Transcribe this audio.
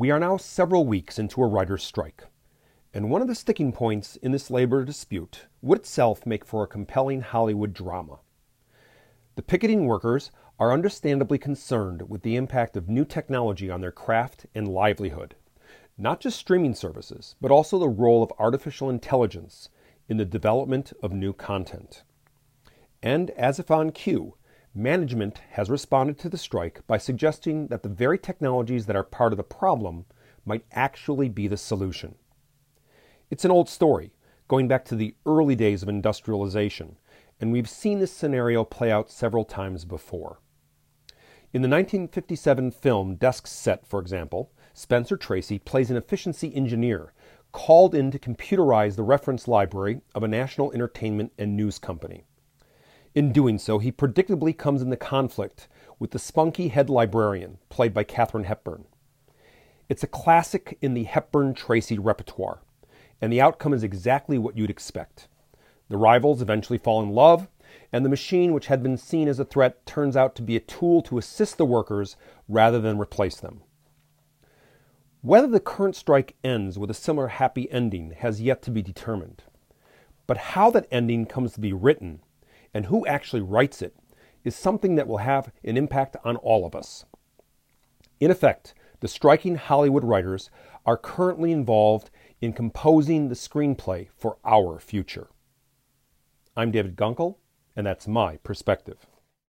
We are now several weeks into a writer's strike, and one of the sticking points in this labor dispute would itself make for a compelling Hollywood drama. The picketing workers are understandably concerned with the impact of new technology on their craft and livelihood, not just streaming services, but also the role of artificial intelligence in the development of new content. And as if on cue, Management has responded to the strike by suggesting that the very technologies that are part of the problem might actually be the solution. It's an old story, going back to the early days of industrialization, and we've seen this scenario play out several times before. In the 1957 film Desk Set, for example, Spencer Tracy plays an efficiency engineer called in to computerize the reference library of a national entertainment and news company. In doing so, he predictably comes into conflict with the spunky head librarian, played by Katharine Hepburn. It's a classic in the Hepburn Tracy repertoire, and the outcome is exactly what you'd expect. The rivals eventually fall in love, and the machine, which had been seen as a threat, turns out to be a tool to assist the workers rather than replace them. Whether the current strike ends with a similar happy ending has yet to be determined. But how that ending comes to be written and who actually writes it is something that will have an impact on all of us. In effect, the striking Hollywood writers are currently involved in composing the screenplay for our future. I'm David Gunkel, and that's my perspective.